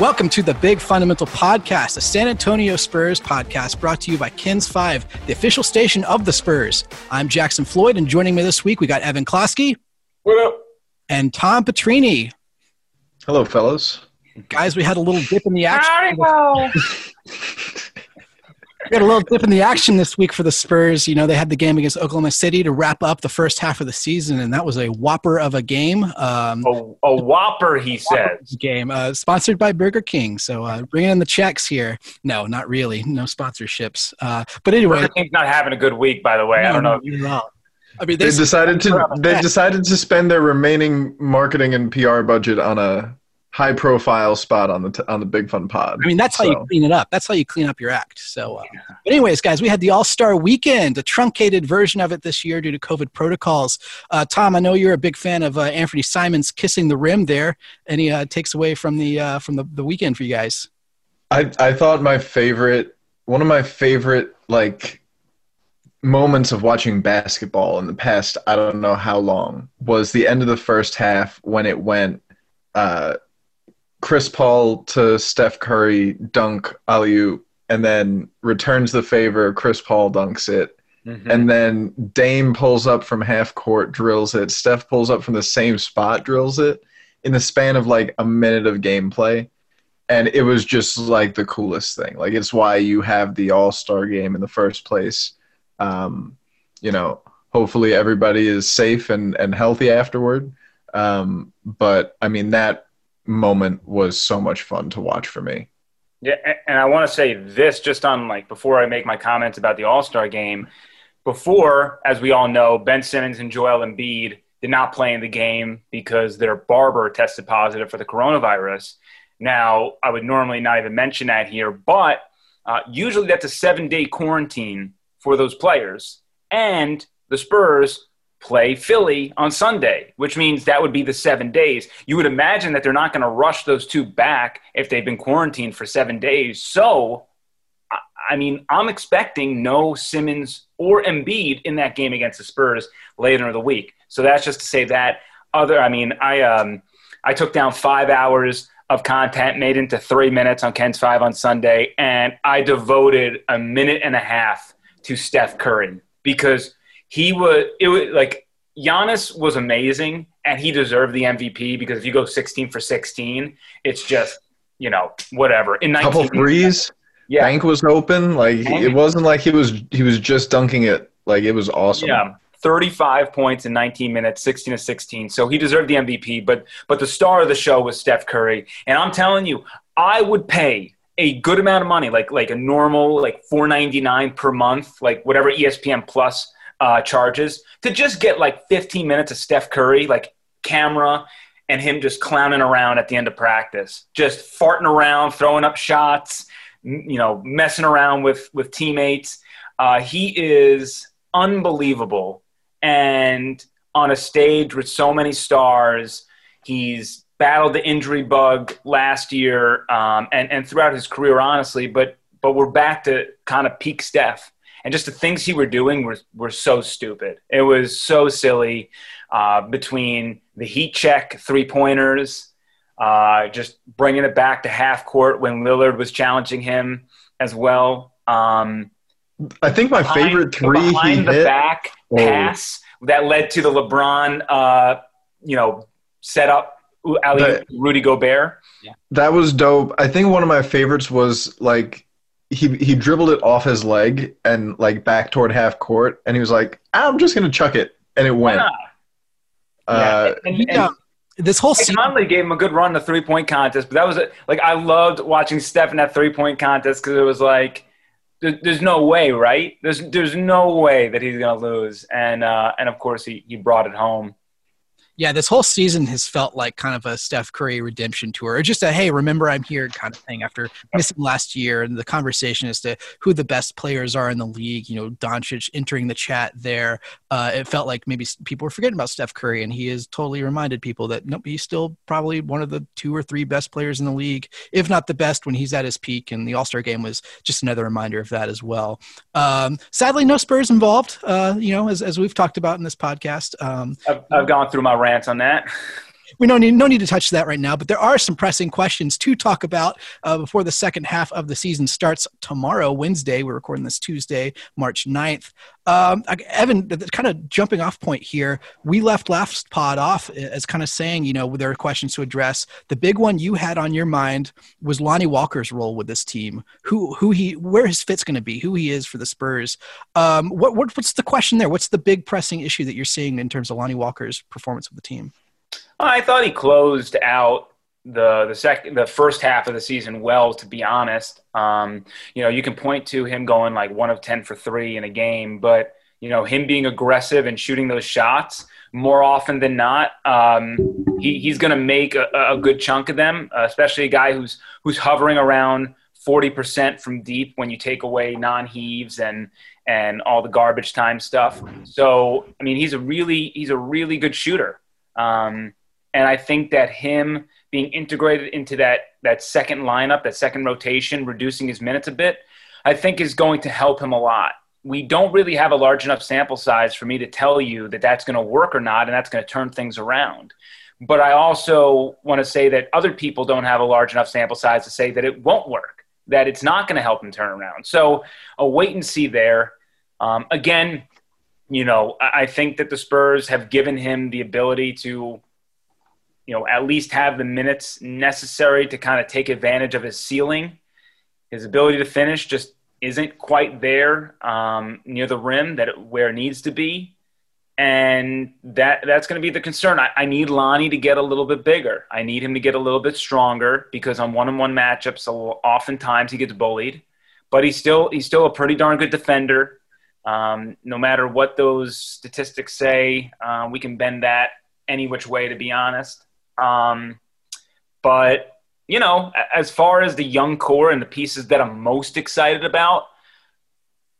Welcome to the Big Fundamental Podcast, a San Antonio Spurs podcast brought to you by KENS 5, the official station of the Spurs. I'm Jackson Floyd, and joining me this week, we got Evan Closky. What up? And Tom Petrini. Hello, fellas. Guys, we had a little dip in the action. Howdy, We had a little dip in the action this week for the Spurs. You know, they had the game against Oklahoma City to wrap up the first half of the season, and that was a whopper of a game. Um, a, a whopper, he says. game uh, sponsored by Burger King. So uh, bringing in the checks here. No, not really. No sponsorships. Uh, but anyway, Burger King's not having a good week, by the way. I don't know. You're wrong. I mean, They they, decided to they decided to spend their remaining marketing and PR budget on a high profile spot on the t- on the Big Fun Pod. I mean, that's how you clean it up. That's how you clean up your act. So, uh, but anyways, guys, we had the All Star Weekend, a truncated version of it this year due to COVID protocols. Uh, Tom, I know you're a big fan of uh, Anfernee Simons kissing the rim there. Any uh, takes away from the uh, from the, the weekend for you guys? I I thought my favorite one of my favorite like moments of watching basketball in the past I don't know how long was the end of the first half when it went uh, Chris Paul to Steph Curry dunk alley and then returns the favor Chris Paul dunks it Mhm. and then Dame pulls up from half court, drills it. Steph pulls up from the same spot, drills it in the span of like a minute of gameplay. And it was just like the coolest thing. Like it's why you have the All Star game in the first place. Um, you know, hopefully everybody is safe and, and healthy afterward. Um, but I mean, that moment was so much fun to watch for me. Yeah, and I want to say this just on like before I make my comments about the All Star game. Before, as we all know, Ben Simmons and Joel Embiid did not play in the game because their barber tested positive for the coronavirus. Now, I would normally not even mention that here, but uh, usually that's a seven day quarantine for those players. And the Spurs play Philly on Sunday, which means that would be the seven days. You would imagine that they're not going to rush those two back if they've been quarantined for seven days. So, I- mean, I'm expecting no Simmons or Embiid in that game against the Spurs later in the week. So that's just to say that. Other, I mean, I um, I took down five hours of content, made into three minutes on KENS Five on Sunday, and I devoted a minute and a half to Steph Curry because he was it was like Giannis was amazing and he deserved the MVP because if you go 16 for 16, it's just you know whatever. In 19, Couple threes, yeah, bank was open. Like it wasn't like he was he was just dunking it. Like it was awesome. yeah. 35 points in 19 minutes, 16 to 16. So he deserved the MVP, but but the star of the show was Steph Curry. And I'm telling you, I would pay a good amount of money, like like a normal like 4.99 per month, like whatever ESPN Plus uh, charges, to just get like 15 minutes of Steph Curry, like camera and him just clowning around at the end of practice, just farting around, throwing up shots, you know, messing around with with teammates. Uh, he is unbelievable, and on a stage with so many stars, he's battled the injury bug last year um, and and throughout his career, honestly. But but we're back to kind of peak Steph, and just the things he were doing were were so stupid. It was so silly uh, between the heat check three pointers, uh, just bringing it back to half court when Lillard was challenging him as well. Um, I think my behind- favorite three behind the hit. back Oh. pass that led to the LeBron, uh, you know, set up alley Rudy Gobert. That was dope. I think one of my favorites was like he he dribbled it off his leg and like back toward half court, and he was like, "I'm just gonna chuck it," and it went. not? Uh, and, Yeah. and This whole Mike season, Conley gave him a good run in the three point contest, but that was a, like I loved watching Steph in that three point contest because it was like there, there's no way, right? There's there's no way that he's gonna lose, and uh, and of course he he brought it home. Yeah, this whole season has felt like kind of a Steph Curry redemption tour, or just a hey, remember I'm here kind of thing after missing last year, and the conversation as to who the best players are in the league. You know, Doncic entering the chat there. Uh, it felt like maybe people were forgetting about Steph Curry, and he has totally reminded people that nope, he's still probably one of the two or three best players in the league, if not the best when he's at his peak. And the All Star game was just another reminder of that as well. Um, sadly, no Spurs involved. Uh, you know, as, as we've talked about in this podcast. Um, I've, I've gone through my rant rant on that. We don't need no need to touch that right now, but there are some pressing questions to talk about uh, before the second half of the season starts tomorrow, Wednesday. We're recording this Tuesday, March 9th. Um, Evan, kind of jumping off point here, we left last pod off as kind of saying, you know, there are questions to address. The big one you had on your mind was Lonnie Walker's role with this team, who who he where his fit's going to be, who he is for the Spurs. Um, what, what what's the question there? What's the big pressing issue that you're seeing in terms of Lonnie Walker's performance with the team? I thought he closed out the the second the first half of the season well to be honest. Um, you know you can point to him going like one of 10 for 3 in a game but you know him being aggressive and shooting those shots more often than not um, he, he's going to make a, a, good chunk of them especially a guy who's who's hovering around 40% from deep when you take away non-heaves and and all the garbage time stuff. So i mean he's a really he's a really good shooter. Um, and I think that him being integrated into that that second lineup, that second rotation, reducing his minutes a bit, I think is going to help him a lot. We don't really have a large enough sample size for me to tell you that that's going to work or not, and that's going to turn things around. But I also want to say that other people don't have a large enough sample size to say that it won't work, that it's not going to help him turn around. So a wait and see there. Um, again, you know, I think that the Spurs have given him the ability to you know, at least have the minutes necessary to kind of take advantage of his ceiling. His ability to finish just isn't quite there um, near the rim that it, where it needs to be, and that that's going to be the concern. I, I, need Lonnie to get a little bit bigger. I need him to get a little bit stronger because on one-on-one matchups, oftentimes he gets bullied, but he's still he's still a pretty darn good defender. Um, no matter what those statistics say, uh, we can bend that any which way. To be honest, um, but you know, as far as the young core and the pieces that I'm most excited about,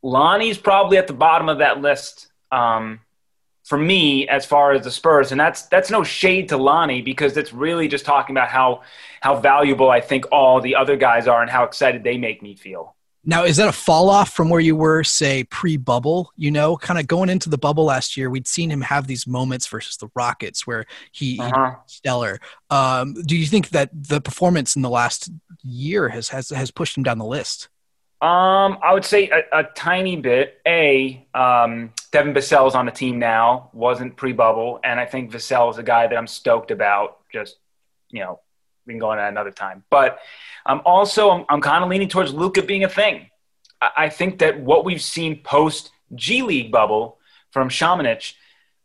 Lonnie's probably at the bottom of that list um, for me as far as the Spurs, and that's that's no shade to Lonnie because it's really just talking about how how valuable I think all the other guys are and how excited they make me feel. Now, is that a fall off from where you were, say, pre bubble? You know, kind of going into the bubble last year, we'd seen him have these moments versus the Rockets where he, uh-huh. stellar. Um, do you think that the performance in the last year has has, has pushed him down the list? Um, I would say a, a tiny bit. A, um, Devin Vassell's on the team now, wasn't pre bubble, and I think Vassell is a guy that I'm stoked about. Just you know, we can go on at another time. But um, also, I'm, I'm kind of leaning towards Luka being a thing. I, I think that what we've seen post G League bubble from Samanic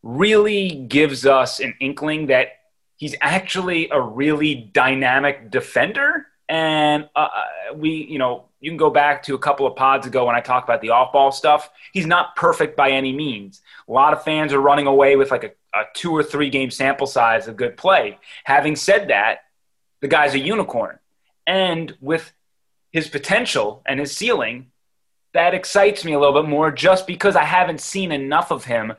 really gives us an inkling that he's actually a really dynamic defender. And uh, uh, we, you know, you can go back to a couple of pods ago when I talked about the off ball stuff. He's not perfect by any means. A lot of fans are running away with like a, a two or three game sample size of good play. Having said that, the guy's a unicorn. And with his potential and his ceiling, that excites me a little bit more just because I haven't seen enough of him.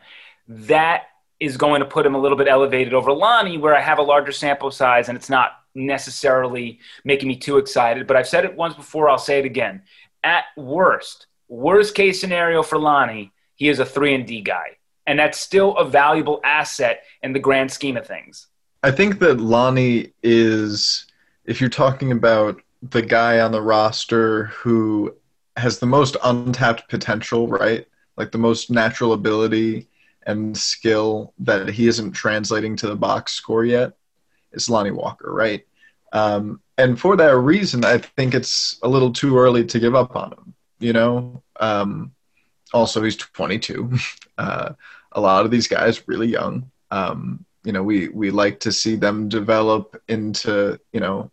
That is going to put him a little bit elevated over Lonnie, where I have a larger sample size and it's not necessarily making me too excited. But I've said it once before, I'll say it again. At worst, worst case scenario for Lonnie, he is a 3 and D guy. And that's still a valuable asset in the grand scheme of things. I think that Lonnie is, if you're talking about the guy on the roster who has the most untapped potential, right? Like the most natural ability and skill that he isn't translating to the box score yet, is Lonnie Walker, right? Um, and for that reason, I think it's a little too early to give up on him. You know, um, also he's 22. Uh, a lot of these guys really young. Um, you know we we like to see them develop into you know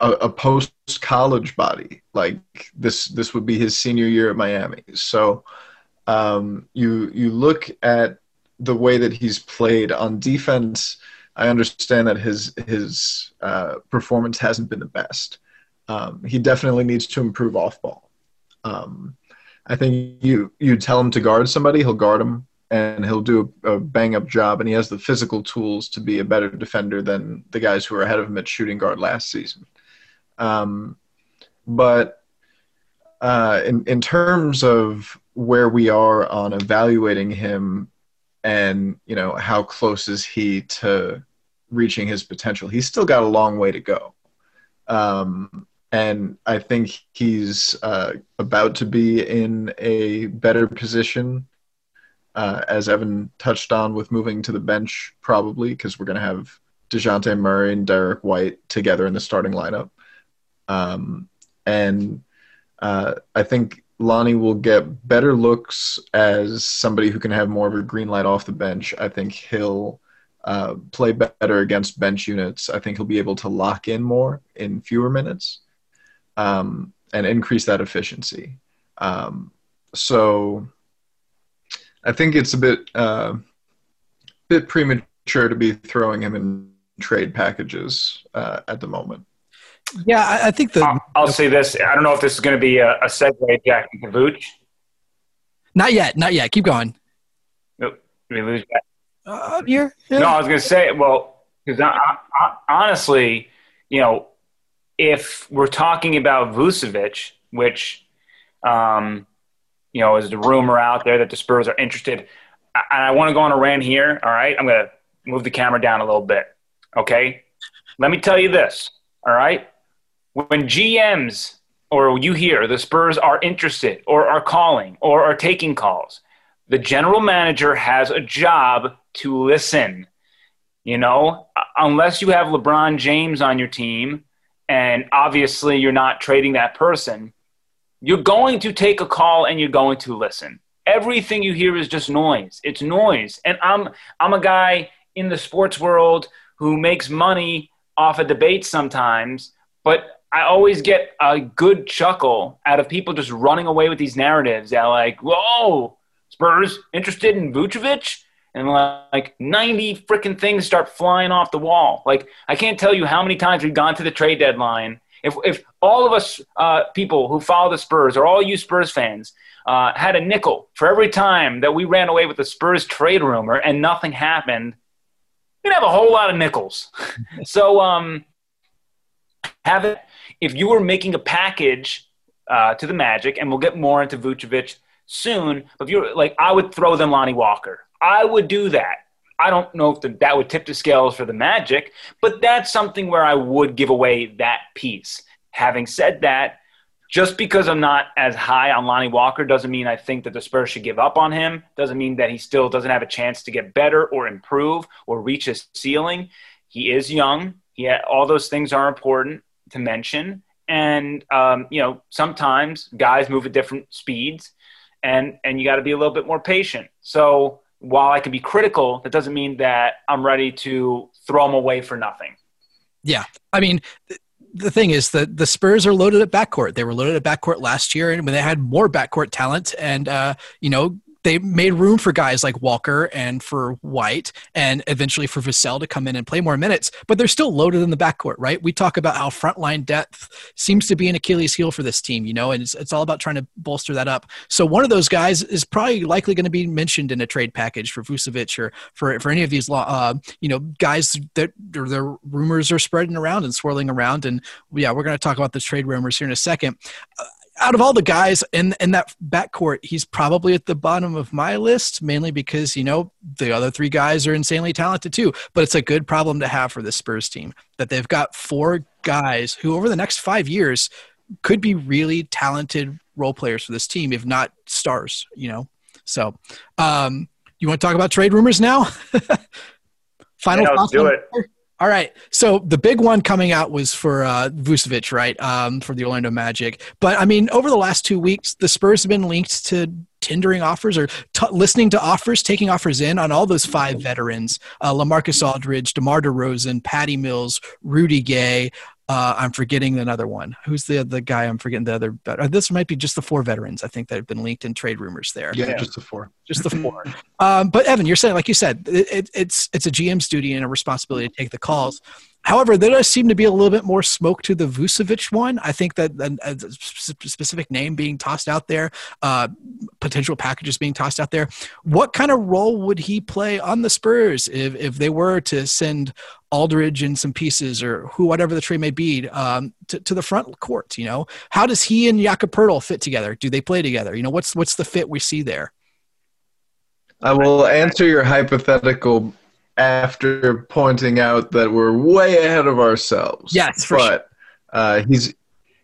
a, a post college body. Like this this would be his senior year at Miami. So um, you you look at the way that he's played on defense I understand that his his uh, performance hasn't been the best. Um, he definitely needs to improve off ball um, I think you you tell him to guard somebody he'll guard him and he'll do a, a bang up job, and he has the physical tools to be a better defender than the guys who were ahead of him at shooting guard last season. Um, but uh, in in terms of where we are on evaluating him, and you know how close is he to reaching his potential? He's still got a long way to go, um, and I think he's uh, about to be in a better position. Uh, as Evan touched on, with moving to the bench, probably because we're going to have Dejounte Murray and Derek White together in the starting lineup. Um, and uh, I think Lonnie will get better looks as somebody who can have more of a green light off the bench. I think he'll uh, play better against bench units. I think he'll be able to lock in more in fewer minutes um, and increase that efficiency. Um, so I think it's a bit uh, bit premature to be throwing him in trade packages uh, at the moment. Yeah, I, I think the. I'll, I'll say this. I don't know if this is going to be a, a segue, Jack and Vooch. Not yet. Not yet. Keep going. Nope. Did we lose Jack? Uh, here. Yeah. No, I was going to say, well, because honestly, you know, if we're talking about Vucevic, which, um, you know, is the rumor out there that the Spurs are interested, I, I want to go on a rant here. All right, I'm going to move the camera down a little bit. Okay, let me tell you this. All right, when GMs or you hear the Spurs are interested or are calling or are taking calls, the general manager has a job to listen. You know, uh, unless you have LeBron James on your team, and obviously you're not trading that person, you're going to take a call and you're going to listen. Everything you hear is just noise. It's noise. And I'm I'm a guy in the sports world who makes money off of debates sometimes, but I always get a good chuckle out of people just running away with these narratives that like, whoa, Spurs interested in Vucevic? And like 90 freaking things start flying off the wall. Like, I can't tell you how many times we've gone to the trade deadline. If, if all of us uh, people who follow the Spurs, or all you Spurs fans, uh, had a nickel for every time that we ran away with the Spurs trade rumor and nothing happened, we'd have a whole lot of nickels. so, um, have it if you were making a package uh, to the Magic, and we'll get more into Vucevic soon, but if you're like, I would throw them Lonnie Walker. I would do that. I don't know if the, that would tip the scales for the Magic, but that's something where I would give away that piece. Having said that, just because I'm not as high on Lonnie Walker doesn't mean I think that the Spurs should give up on him. Doesn't mean that he still doesn't have a chance to get better or improve or reach his ceiling. He is young. Yeah, all those things are important to mention. And um, you know, sometimes guys move at different speeds, and and you got to be a little bit more patient. So while I can be critical, that doesn't mean that I'm ready to throw them away for nothing. Yeah, I mean. the thing is that the Spurs are loaded at backcourt. They were loaded at backcourt last year, and when they had more backcourt talent, and uh, you know they made room for guys like Walker and for White and eventually for Vassell to come in and play more minutes, but they're still loaded in the backcourt, right? We talk about how frontline depth seems to be an Achilles heel for this team, you know, and it's, it's all about trying to bolster that up. So one of those guys is probably likely going to be mentioned in a trade package for Vucevic or for, for any of these, uh, you know, guys that their rumors are spreading around and swirling around. And yeah, we're going to talk about the trade rumors here in a second. Out of all the guys in in that backcourt, he's probably at the bottom of my list, mainly because you know the other three guys are insanely talented too. But it's a good problem to have for the Spurs team that they've got four guys who, over the next five years, could be really talented role players for this team, if not stars. You know, so um, you want to talk about trade rumors now? Final yeah? Do it. All right. So the big one coming out was for uh, Vucevic, right? Um, for the Orlando Magic. But I mean, over the last two weeks, the Spurs have been linked to tendering offers or t- listening to offers, taking offers in on all those five veterans: uh, LaMarcus Aldridge, DeMar DeRozan, Patty Mills, Rudy Gay, uh, I'm forgetting another one. Who's the the guy? I'm forgetting the other. Uh, this might be just the four veterans. I think that have been linked in trade rumors there. Yeah, yeah. just the four. Just the four. um, but Evan, you're saying, like you said, it, it, it's it's a GM's duty and a responsibility to take the calls. However, there does seem to be a little bit more smoke to the Vucevic one. I think that a specific name being tossed out there, uh, potential packages being tossed out there. What kind of role would he play on the Spurs if, if they were to send Aldridge and some pieces or who, whatever the trade may be, um, to, to the front court? You know, how does he and Jakob Poeltl fit together? Do they play together? You know, what's what's the fit we see there? I will answer your hypothetical after pointing out that we're way ahead of ourselves. Yes, but uh, he's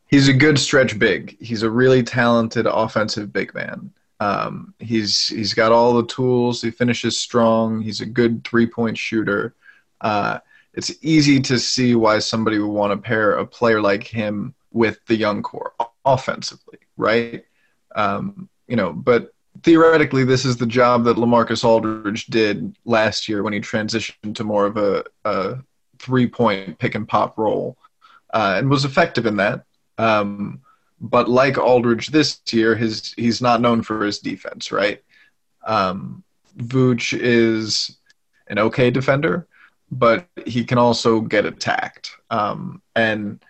he's a good stretch big. He's a really talented offensive big man. Um, he's he's got all the tools. He finishes strong. He's a good three point shooter. Uh, it's easy to see why somebody would want to pair a player like him with the young core offensively, right? Um, you know, but theoretically, this is the job that Lamarcus Aldridge did last year when he transitioned to more of a, a three point pick and pop role uh, and was effective in that. Um, but like Aldridge this year, his he's not known for his defense, right? Um, Vooch is an okay defender, but he can also get attacked. Um, and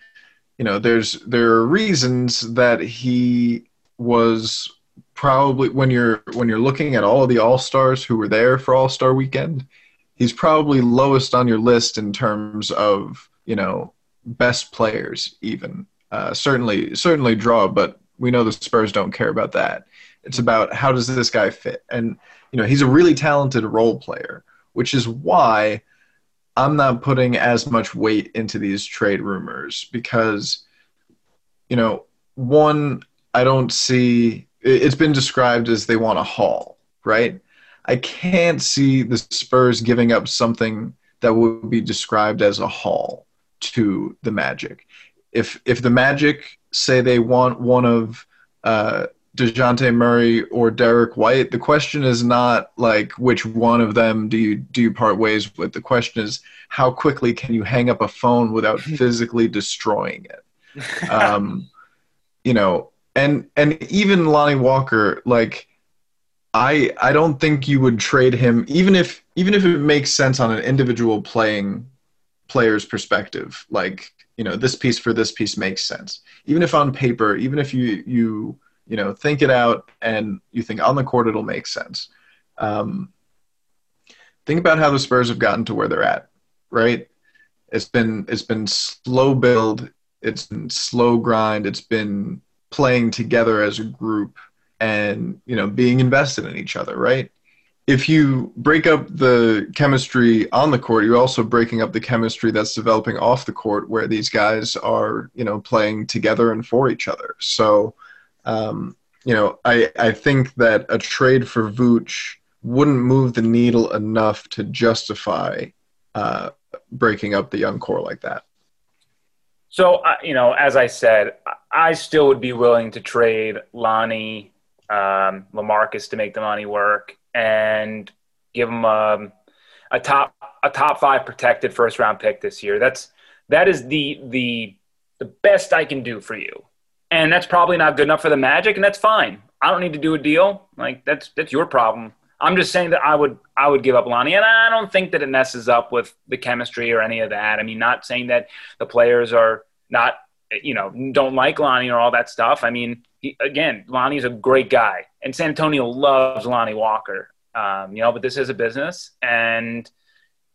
you know, there's there are reasons that he was probably when you're when you're looking at all of the all stars who were there for All Star Weekend, he's probably lowest on your list in terms of you know best players. Even uh, certainly certainly draw, but we know the Spurs don't care about that. It's about how does this guy fit, and you know he's a really talented role player, which is why I'm not putting as much weight into these trade rumors because you know one I don't see it's been described as they want a haul, right? I can't see the Spurs giving up something that would be described as a haul to the Magic. If if the Magic say they want one of uh, Dejounte Murray or Derek White, the question is not like which one of them do you do you part ways with. The question is how quickly can you hang up a phone without physically destroying it. Um, you know, and and even Lonnie Walker, like I I don't think you would trade him even if even if it makes sense on an individual playing player's perspective. Like you know this piece for this piece makes sense. Even if on paper, even if you you you know think it out and you think on the court it'll make sense. Um, think about how the Spurs have gotten to where they're at, right? It's been it's been slow build, it's been slow grind, it's been playing together as a group and you know being invested in each other right? If you break up the chemistry on the court you're also breaking up the chemistry that's developing off the court where these guys are you know playing together and for each other. So um, you know I, I think that a trade for Vooch wouldn't move the needle enough to justify uh, breaking up the young core like that so, uh, you know, as I said, I still would be willing to trade Lonnie, um, Lamarcus to make the money work and give him um, a top a top five protected first round pick this year. That's that is the the the best I can do for you, and that's probably not good enough for the Magic, and that's fine. I don't need to do a deal. Like that's that's your problem. I'm just saying that I would I would give up Lonnie, and I don't think that it messes up with the chemistry or any of that. I mean, not saying that the players are not you know don't like Lonnie or all that stuff. I mean, he, again, Lonnie's a great guy, and San Antonio loves Lonnie Walker. Um, you know, but this is a business, and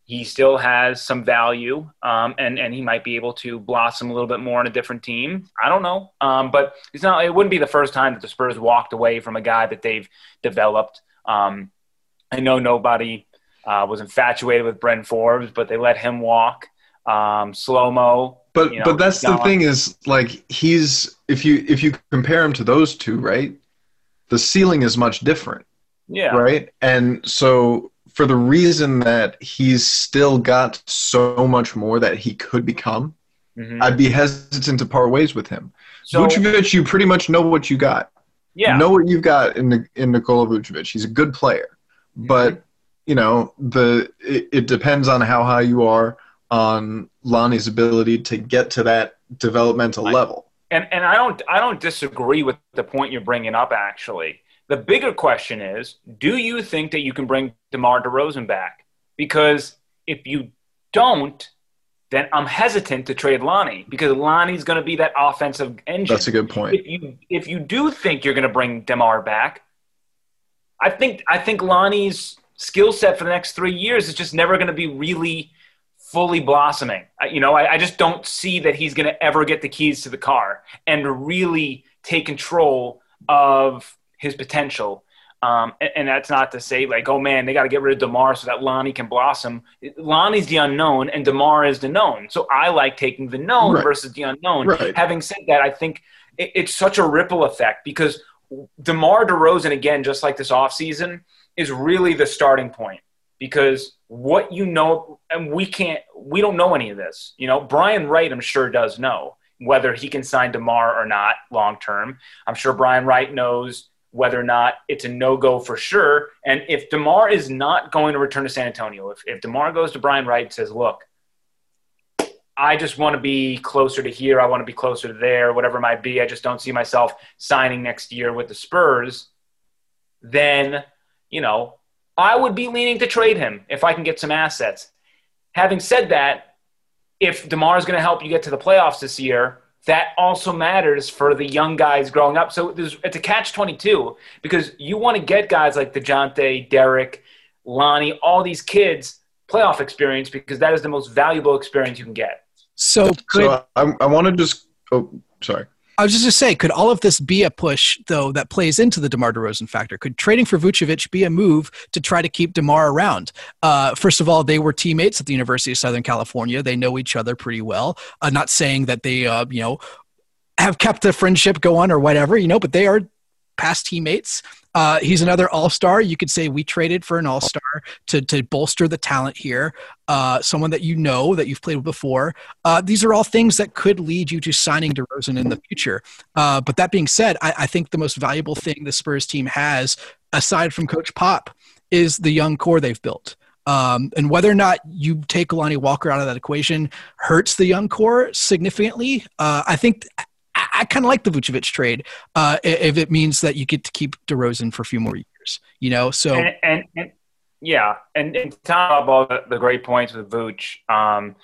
he still has some value, um, and and he might be able to blossom a little bit more on a different team. I don't know, um, but it's not. It wouldn't be the first time that the Spurs walked away from a guy that they've developed. Um, I know nobody uh, was infatuated with Bryn Forbes, but they let him walk. Um, Slow mo. But you know, but that's the thing is like he's if you if you compare him to those two, right? The ceiling is much different. Yeah. Right? And so for the reason that he's still got so much more that he could become, mm-hmm. I'd be hesitant to part ways with him. So, Vucevic, you pretty much know what you got. Yeah. You know what you've got in in Nikola Vucevic. He's a good player, but mm-hmm. you know the it, it, depends on how high you are on Lonnie's ability to get to that developmental I, level. And and I don't I don't disagree with the point you're bringing up. Actually, the bigger question is: Do you think that you can bring DeMar DeRozan back? Because if you don't, then I'm hesitant to trade Lonnie because Lonnie's going to be that offensive engine. That's a good point. If you if you do think you're going to bring Demar back, I think I think Lonnie's skill set for the next three years is just never going to be really fully blossoming. You know, I, I just don't see that he's going to ever get the keys to the car and really take control of his potential. Um, and, and, that's not to say like, oh man, they got to get rid of Demar so that Lonnie can blossom. Lonnie's the unknown, and Demar is the known. So I like taking the known right. versus the unknown. Right. Having said that, I think it, it's such a ripple effect because Demar Derozan again, just like this offseason, is really the starting point because what you know, and we can't, we don't know any of this. You know, Brian Wright, I'm sure does know whether he can sign Demar or not long term. I'm sure Brian Wright knows whether or not it's a no go for sure. And if DeMar is not going to return to San Antonio, if, if DeMar goes to Brian Wright and says, look, I just want to be closer to here, I want to be closer to there, whatever it might be, I just don't see myself signing next year with the Spurs, then, you know, I would be leaning to trade him if I can get some assets. Having said that, if DeMar is going to help you get to the playoffs this year, that also matters for the young guys growing up. So it's a catch 22 because you want to get guys like DeJounte, Derek, Lonnie, all these kids playoff experience because that is the most valuable experience you can get. So, could, so I, I want to just, oh, sorry. I was just to say, could all of this be a push, though, that plays into the DeMar DeRozan factor? Could trading for Vucevic be a move to try to keep DeMar around? Uh, first of all, they were teammates at the University of Southern California. They know each other pretty well. Uh, not saying that they, uh, you know, have kept the friendship going or whatever, you know, but they are past teammates. Uh, he's another all star. You could say we traded for an all star to, to bolster the talent here. Uh, someone that you know that you've played with before. Uh, these are all things that could lead you to signing DeRozan in the future. Uh, but that being said, I, I think the most valuable thing the Spurs team has, aside from Coach Pop, is the young core they've built. Um, and whether or not you take Lonnie Walker out of that equation hurts the young core significantly. Uh, I think I kind of like the Vucevic trade uh, if it means that you get to keep DeRozan for a few more years. You know, so and, and, and yeah, and, and top all the, the, great points with Vooch. Um,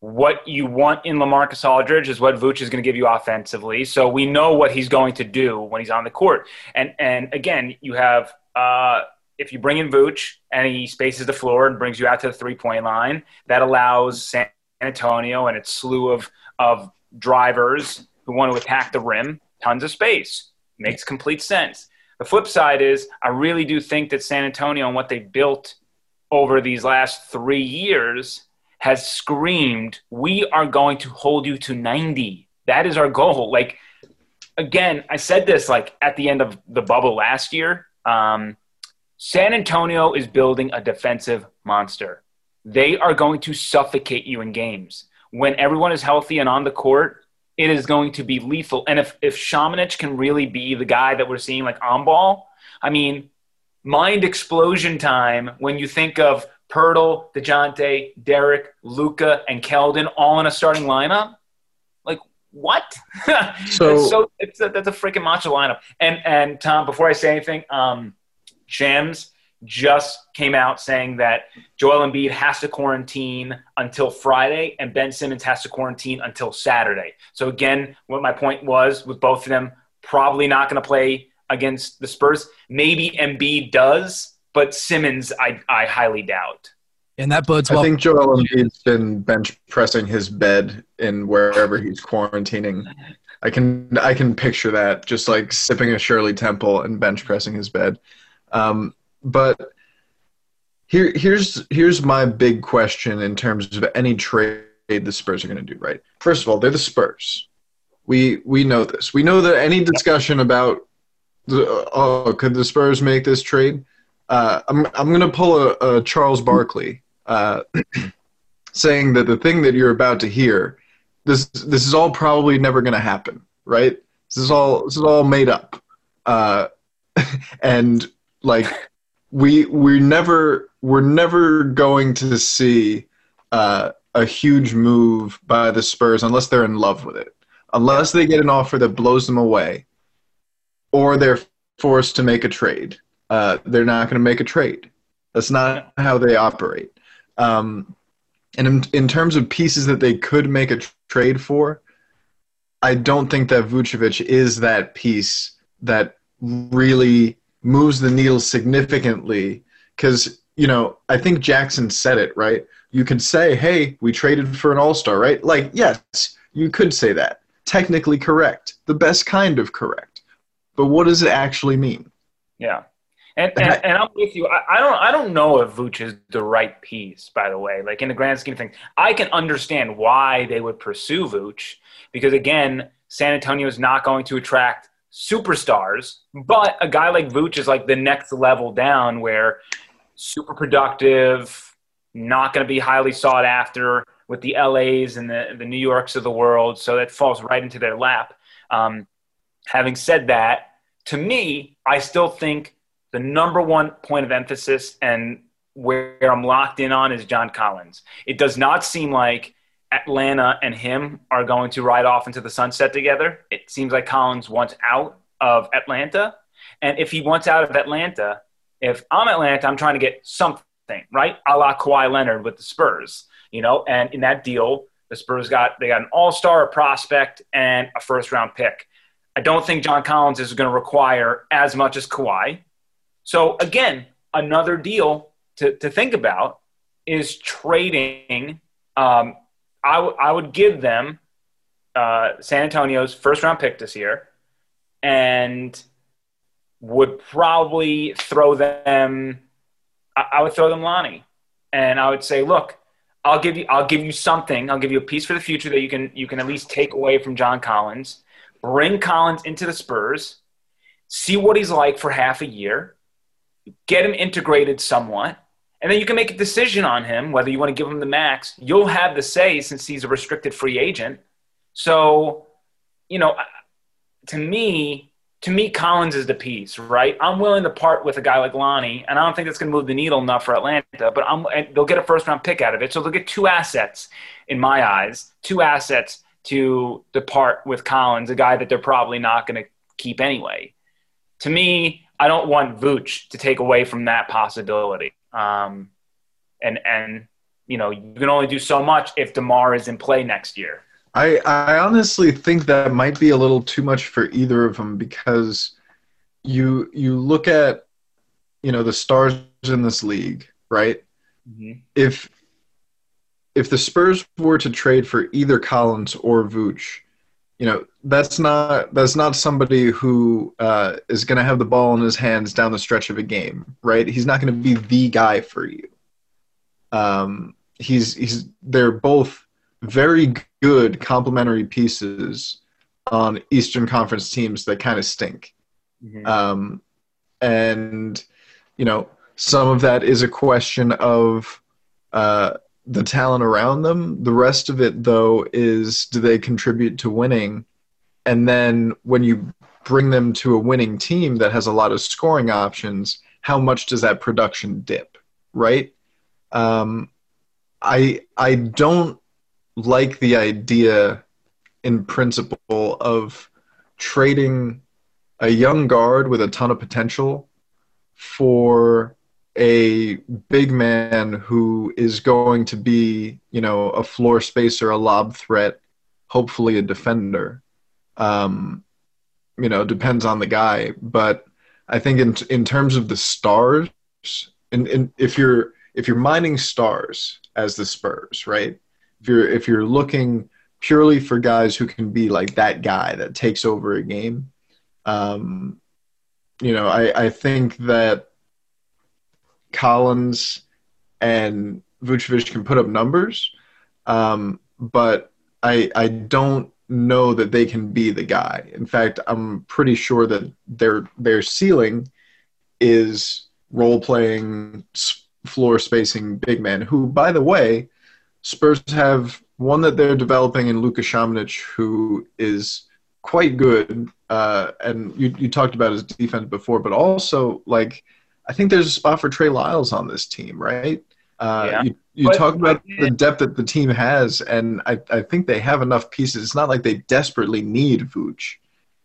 what you want in Lamarcus Aldridge is what Vooch is going to give you offensively. So we know what he's going to do when he's on the court. And and again, you have uh, if you bring in Vooch and he spaces the floor and brings you out to the three point line, that allows San Antonio and its slew of of drivers who want to attack the rim, tons of space. Makes complete sense. The flip side is, I really do think that San Antonio and what they built over these last three years has screamed, we are going to hold you to 90. That is our goal. Like, again, I said this like at the end of the bubble last year. Um, San Antonio is building a defensive monster. They are going to suffocate you in games. When everyone is healthy and on the court, it is going to be lethal. And if if Samanic can really be the guy that we're seeing like on ball, I mean, mind explosion time when you think of Poeltl, DeJounte, Derek, Luka, and Keldon all in a starting lineup. Like what? so, so it's a, that's a freaking macho lineup. And and Tom, before I say anything, um, Shams just came out saying that Joel Embiid has to quarantine until Friday and Ben Simmons has to quarantine until Saturday. So again, what my point was with both of them, probably not going to play against the Spurs. Maybe Embiid does, but Simmons, I, I highly doubt. And that bodes well. I think Joel Embiid's been bench pressing his bed in wherever he's quarantining. I can I can picture that, just like sipping a Shirley Temple and bench pressing his bed. Um, but here, here's here's my big question in terms of any trade the Spurs are going to do. Right. First of all, they're the Spurs. We we know this. We know that any discussion about the, oh could the Spurs make this trade? Uh, I'm I'm going to pull a, a Charles Barkley uh, saying that the thing that you're about to hear this this is all probably never going to happen. Right. This is all this is all made up. Uh, and like we we never we're never going to see uh, a huge move by the Spurs unless they're in love with it. Unless they get an offer that blows them away, or they're forced to make a trade. Uh, they're not going to make a trade. That's not how they operate. Um, and in, in, terms of pieces that they could make a trade for, I don't think that Vucevic is that piece that really moves the needle significantly because you know i think jackson said it right? You can say hey we traded for an all-star right? Like yes you could say that. Technically correct. The best kind of correct. But what does it actually mean? Yeah. And, and, and, I'm with you. I, I, don't I don't know if Vooch is the right piece, by the way. Like in the grand scheme of things, I can understand why they would pursue Vooch because again, San Antonio is not going to attract superstars, but a guy like Vooch is like the next level down where super productive, not going to be highly sought after with the LAs and the, the New Yorks of the world. So that falls right into their lap. Um, having said that, to me, I still think the number one point of emphasis and where I'm locked in on is John Collins. It does not seem like Atlanta and him are going to ride off into the sunset together. It seems like Collins wants out of Atlanta. And if he wants out of Atlanta, if I'm Atlanta, I'm trying to get something, right? A la Kawhi Leonard with the Spurs, you know, and in that deal, the Spurs got they got an all-star, a prospect, and a first round pick. I don't think John Collins is going to require as much as Kawhi. So again, another deal to, to think about is trading. Um, I, w- I would give them uh, San Antonio's first round pick this year and would probably throw them I, I would throw them Lonnie. And I would say, look, I'll give you I'll give you something. I'll give you a piece for the future that you can you can at least take away from John Collins. Bring Collins into the Spurs, see what he's like for half a year, get him integrated somewhat, and then you can make a decision on him whether you want to give him the max. You'll have the say since he's a restricted free agent. So, you know, to me, to me, Collins is the piece, right? I'm willing to part with a guy like Lonnie, and I don't think that's going to move the needle enough for Atlanta. But I'm, they'll get a first round pick out of it, so they'll get two assets in my eyes, two assets to depart with Collins, a guy that they're probably not going to keep anyway. To me, I don't want Vooch to take away from that possibility. Um, and and you know you can only do so much if Demar is in play next year. I I honestly think that might be a little too much for either of them because you you look at you know the stars in this league, right? Mm-hmm. If if the Spurs were to trade for either Collins or Vooch, you know that's not that's not somebody who uh, is going to have the ball in his hands down the stretch of a game, right? He's not going to be the guy for you. Um, he's he's they're both very good complementary pieces on Eastern Conference teams that kind of stink. Mm-hmm. Um, and you know some of that is a question of uh, the talent around them. The rest of it, though, is do they contribute to winning? And then when you bring them to a winning team that has a lot of scoring options, how much does that production dip? Right? Um, I I don't like the idea in principle of trading a young guard with a ton of potential for a big man who is going to be, you know, a floor spacer, a lob threat, hopefully a defender. Um, you know, depends on the guy, but I think in in terms of the stars, and, and if you're if you're mining stars as the Spurs, right? If you're if you're looking purely for guys who can be like that guy that takes over a game, um, you know, I, I think that Collins and Vucevic can put up numbers, um, but I I don't know that they can be the guy. In fact, I'm pretty sure that their their ceiling is role playing, floor spacing big man. Who, by the way, Spurs have one that they're developing in Luka Samanic, who is quite good. Uh, and you you talked about his defense before, but also like I think there's a spot for Trey Lyles on this team, right? Uh, yeah. You, you but, talk about the depth that the team has, and I, I think they have enough pieces. It's not like they desperately need Vooch,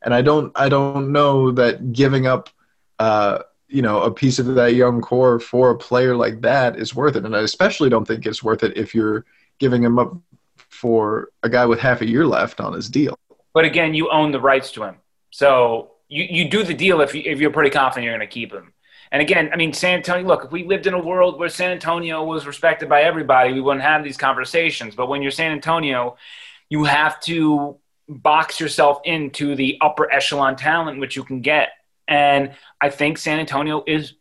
and I don't I don't know that giving up, uh, you know, a piece of that young core for a player like that is worth it. And I especially don't think it's worth it if you're giving him up for a guy with half a year left on his deal. But again, you own the rights to him, so you, you do the deal if you, if you're pretty confident you're going to keep him. And again, I mean, San Antonio, look, if we lived in a world where San Antonio was respected by everybody, we wouldn't have these conversations. But when you're San Antonio, you have to box yourself into the upper echelon talent which you can get. And I think San Antonio is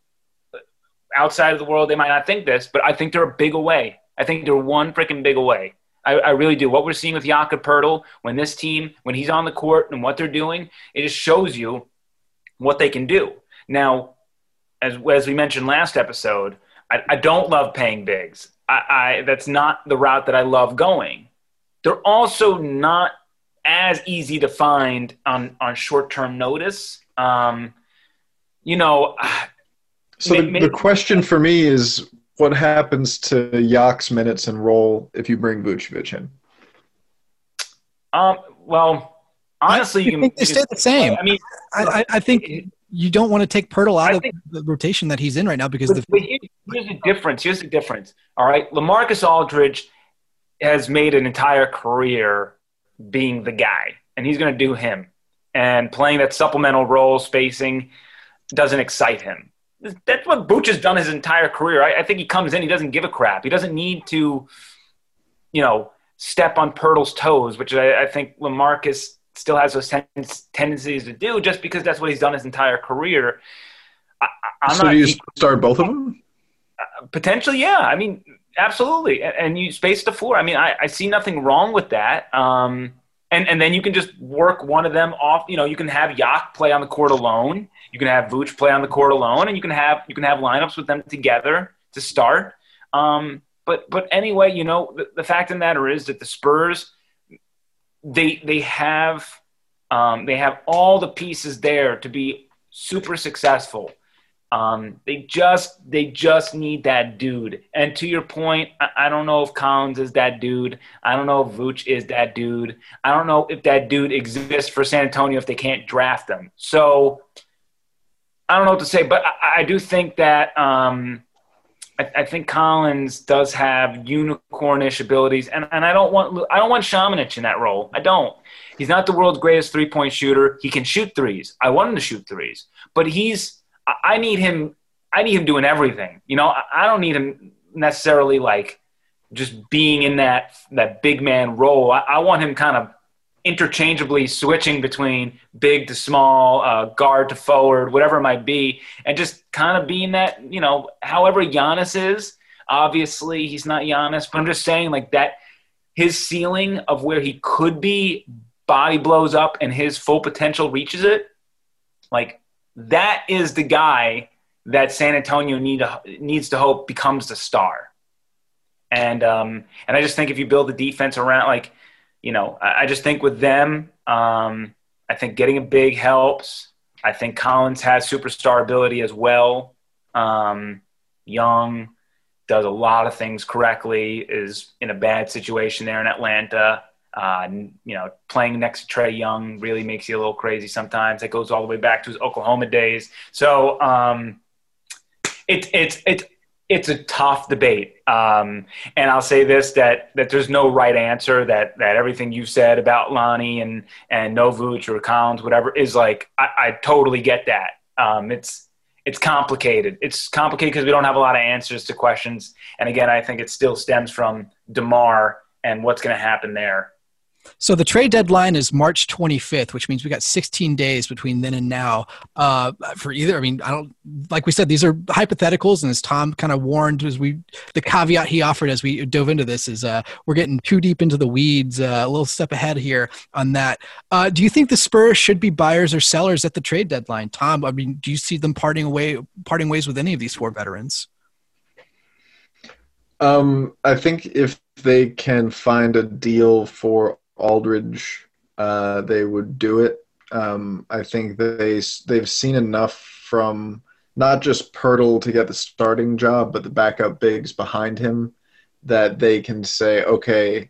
uh, outside of the world, they might not think this, but I think they're a big away. I think they're one freaking big away. I, I, really do. What we're seeing with Jakob Poeltl, when this team, when he's on the court and what they're doing, it just shows you what they can do. Now, as, as we mentioned last episode, I, I don't love paying bigs. I, I, that's not the route that I love going. They're also not as easy to find on, on short term notice. Um, you know, so the, the question for me is what happens to Yak's minutes and role if you bring Vucevic in? Um, well, honestly, I you think they stay the same. I mean, I, I think you don't want to take Poeltl out I of the rotation that he's in right now because but, the, but here's the difference. Here's the difference. All right, LaMarcus Aldridge has made an entire career being the guy, and he's going to do him. And playing that supplemental role, spacing, doesn't excite him that's what Booch has done his entire career. I, I, think he comes in, he doesn't give a crap. He doesn't need to, you know, step on Poeltl's toes, which I, I think LaMarcus still has those ten- tendencies to do just because that's what he's done his entire career. I, so not, do you start both of them? Uh, potentially, yeah. I mean, absolutely. And, and, you space the floor. I mean, I, I see nothing wrong with that. Um, and, and then you can just work one of them off. You know, you can have Yak play on the court alone you can have Vooch play on the court alone, and you can have you can have lineups with them together to start. Um, but but anyway, you know the, the, fact of the matter is that the Spurs they they have um, they have all the pieces there to be super successful. Um, they just they just need that dude. And to your point, I, I, don't know if Collins is that dude. I don't know if Vooch is that dude. I don't know if that dude exists for San Antonio if they can't draft them. So I don't know what to say, but I, I do think that um, I, I, think Collins does have unicornish abilities, and, and I don't want I don't want Samanic in that role. I don't. He's not the world's greatest three point shooter. He can shoot threes. I want him to shoot threes, but he's I need him. I need him doing everything. You know, I, I don't need him necessarily like just being in that that big man role. I, I want him kind of interchangeably switching between big to small, uh, guard to forward, whatever it might be, and just kind of being that, you know, however Giannis is. Obviously, he's not Giannis, but I'm just saying, like, that his ceiling of where he could be, body blows up and his full potential reaches it. Like, that is the guy that San Antonio need to, needs to hope becomes the star. And um, and I just think if you build the defense around like you know, I, I just think with them, um, I think getting a big helps. I think Collins has superstar ability as well. Um, Young does a lot of things correctly. Is in a bad situation there in Atlanta. Uh, you know, playing next to Trae Young really makes you a little crazy sometimes. It goes all the way back to his Oklahoma days. So um, it's it's it's it's a tough debate. Um, and I'll say this that that there's no right answer. That that everything you said about Lonnie and and Novuch or Collins, whatever, is like I, I totally get that. Um, it's it's complicated. It's complicated because we don't have a lot of answers to questions. And again, I think it still stems from DeMar and what's going to happen there. So the trade deadline is March 25th, which means we got 16 days between then and now uh, for either. I mean, I don't like we said these are hypotheticals, and as Tom kind of warned, as we the caveat he offered as we dove into this is uh, we're getting too deep into the weeds. Uh, a little step ahead here on that. Uh, do you think the Spurs should be buyers or sellers at the trade deadline, Tom? I mean, do you see them parting away, parting ways with any of these four veterans? Um, I think if they can find a deal for Aldridge, uh, they would do it. Um, I think they they've seen enough from not just Poeltl to get the starting job, but the backup bigs behind him that they can say, okay,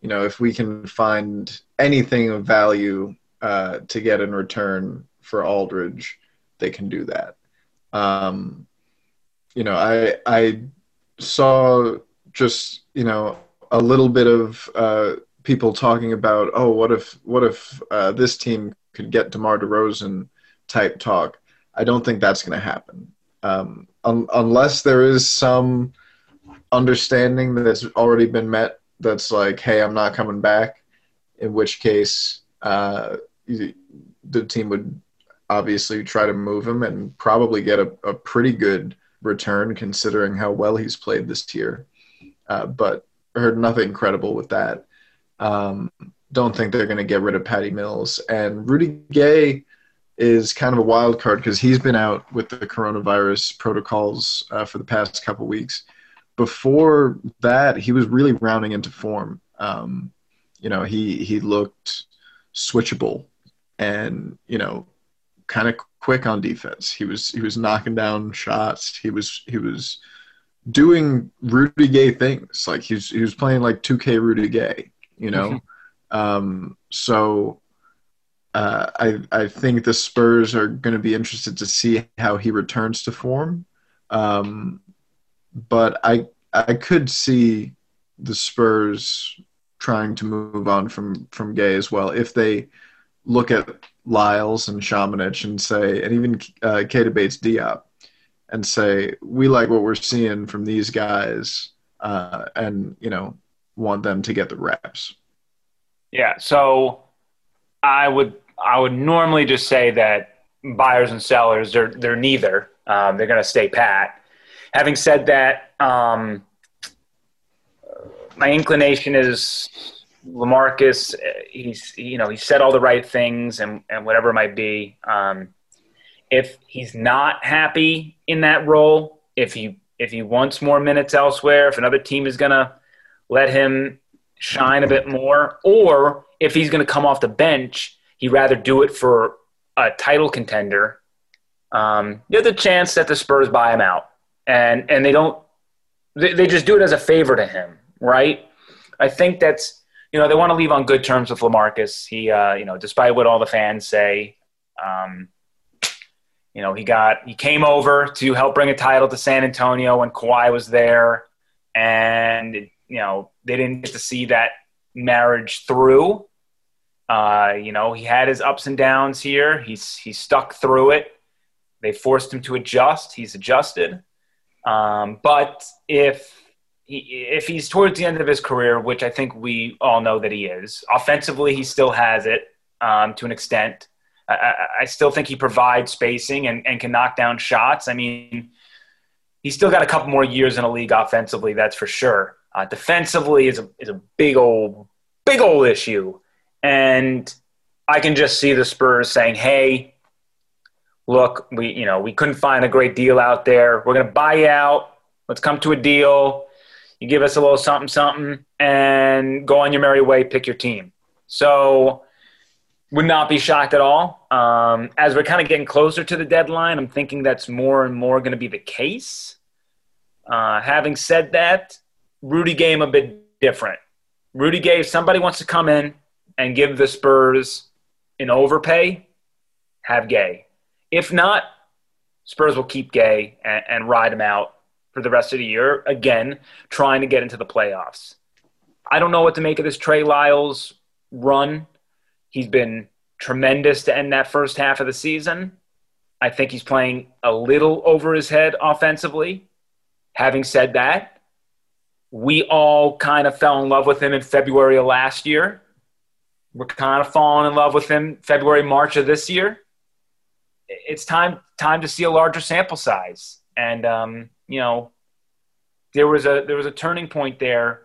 you know, if we can find anything of value uh, to get in return for Aldridge, they can do that. Um, you know, I I saw just you know a little bit of uh, people talking about, oh, what if what if uh, this team could get DeMar DeRozan type talk? I don't think that's going to happen um, un- unless there is some understanding that's already been met. That's like, hey, I'm not coming back. In which case, uh, the team would obviously try to move him and probably get a, a pretty good return considering how well he's played this year. Uh, but heard nothing credible with that. Um, don't think they're going to get rid of Patty Mills. And Rudy Gay is kind of a wild card because he's been out with the coronavirus protocols uh, for the past couple weeks. Before that, he was really rounding into form. Um, you know, he he looked switchable and you know, kind of quick on defense. He was he was knocking down shots. He was he was doing Rudy Gay things. Like he was playing like 2K Rudy Gay, you know. Mm-hmm. Um, so uh, I I think the Spurs are going to be interested to see how he returns to form. Um, but I I could see the Spurs trying to move on from from Gay as well if they look at Lyles and Samanic and say, and even uh, Bates Diop, and say we like what we're seeing from these guys, uh, and you know want them to get the reps. Yeah, so I would I would normally just say that buyers and sellers they're they're neither. Um, they're going to stay pat. Having said that, um, my inclination is LaMarcus. He's you know he said all the right things and and whatever it might be. Um, if he's not happy in that role, if he if he wants more minutes elsewhere, if another team is going to let him shine a bit more, or if he's going to come off the bench, he'd rather do it for a title contender. Um, there's a chance that the Spurs buy him out, and and they don't. They, they just do it as a favor to him, right? I think that's you know they want to leave on good terms with LaMarcus. He uh, you know despite what all the fans say. Um, you know, he got he came over to help bring a title to San Antonio when Kawhi was there, and you know they didn't get to see that marriage through. Uh, you know, he had his ups and downs here. He's he stuck through it. They forced him to adjust. He's adjusted. Um, but if he, if he's towards the end of his career, which I think we all know that he is, offensively he still has it um, to an extent. I, I, still think he provides spacing and, and can knock down shots. I mean, he's still got a couple more years in a league offensively, that's for sure. Uh, defensively is a, is a big old, big old issue. And I can just see the Spurs saying, hey, look, we, you know, we couldn't find a great deal out there. We're going to buy you out. Let's come to a deal. You give us a little something, something, and go on your merry way, pick your team. So would not be shocked at all. Um, as we're kind of getting closer to the deadline, I'm thinking that's more and more going to be the case. Uh, having said that, Rudy game a bit different. Rudy Gay, if somebody wants to come in and give the Spurs an overpay, have Gay. If not, Spurs will keep Gay and, and ride him out for the rest of the year. Again, trying to get into the playoffs. I don't know what to make of this Trey Lyles run. He's been tremendous to end that first half of the season. I think he's playing a little over his head offensively. Having said that, we all kind of fell in love with him in February of last year. We're kind of falling in love with him February, March of this year. It's time time to see a larger sample size, and um, you know, there was a there was a turning point there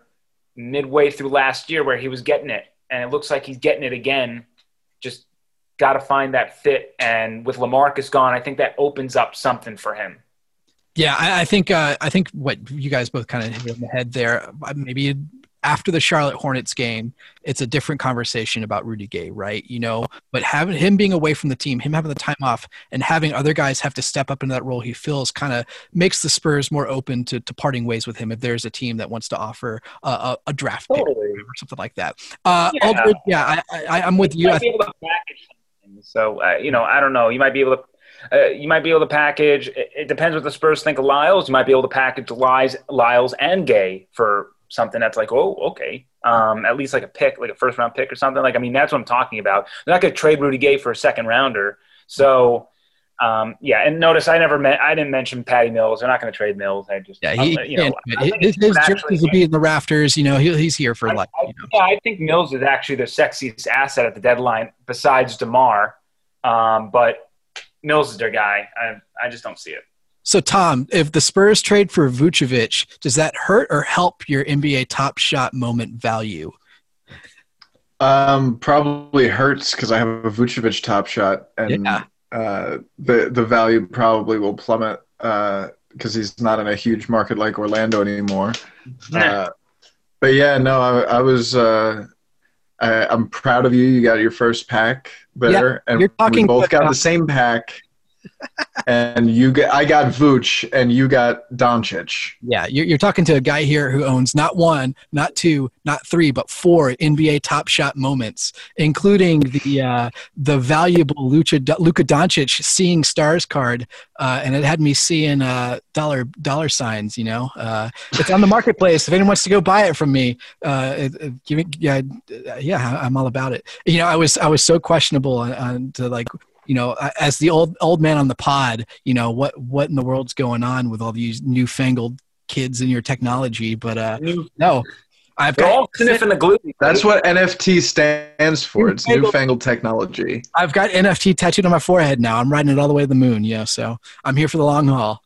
midway through last year where he was getting it, and it looks like he's getting it again. Just got to find that fit, and with LaMarcus gone, I think that opens up something for him. Yeah, I, I think uh, I think what you guys both kind of hit on the head there. Maybe after the Charlotte Hornets game, it's a different conversation about Rudy Gay, right? You know, but having him being away from the team, him having the time off, and having other guys have to step up into that role he fills kind of makes the Spurs more open to, to parting ways with him if there's a team that wants to offer a, a, a draft totally. pick or something like that. Uh, yeah, Aldridge, yeah I, am with you. you so, uh, you know, I don't know. You might be able to. Uh, you might be able to package. It, it, depends what the Spurs think of Lyles. You might be able to package Lyles, Lyles and Gay for something that's like, oh, okay, um, at least like a pick, like a first round pick or something. Like, I mean, that's what I'm talking about. They're not going to trade Rudy Gay for a second rounder. So, um, yeah, and notice I never met, I didn't mention Patty Mills. They're not going to trade Mills. I just, yeah, he, you know, his, his jerseys will be in the rafters. You know, he, he's here for life. You know. Yeah, I think Mills is actually the sexiest asset at the deadline besides DeMar. Um, but Mills is their guy. I, I just don't see it. So, Tom, if the Spurs trade for Vucevic, does that hurt or help your NBA Top Shot moment value? Um, probably hurts because I have a Vucevic Top Shot, and yeah. uh, the the value probably will plummet because uh, he's not in a huge market like Orlando anymore. Uh, but yeah, no, I, I was. Uh, I, am proud of you. You got your first pack there, yeah, and we both got the same pack and you get I got Vooch and you got Doncic. Yeah, you're, you're talking to a guy here who owns not one, not two, not three, but four NBA Top Shot moments, including the uh, the valuable Lucha, Luka Doncic Seeing Stars card, uh, and it had me seeing uh, dollar dollar signs. You know, uh, it's on the marketplace. If anyone wants to go buy it from me, uh, give me yeah, yeah, I'm all about it. You know, I was I was so questionable on, on to like you know, as the old old man on the pod, you know, what what in the world's going on with all these newfangled kids and your technology? But uh, no, I've They're got all sniffing the glue. That's what NFT stands for. It's newfangled technology. I've got NFT tattooed on my forehead now. I'm riding it all the way to the moon. Yeah, so I'm here for the long haul.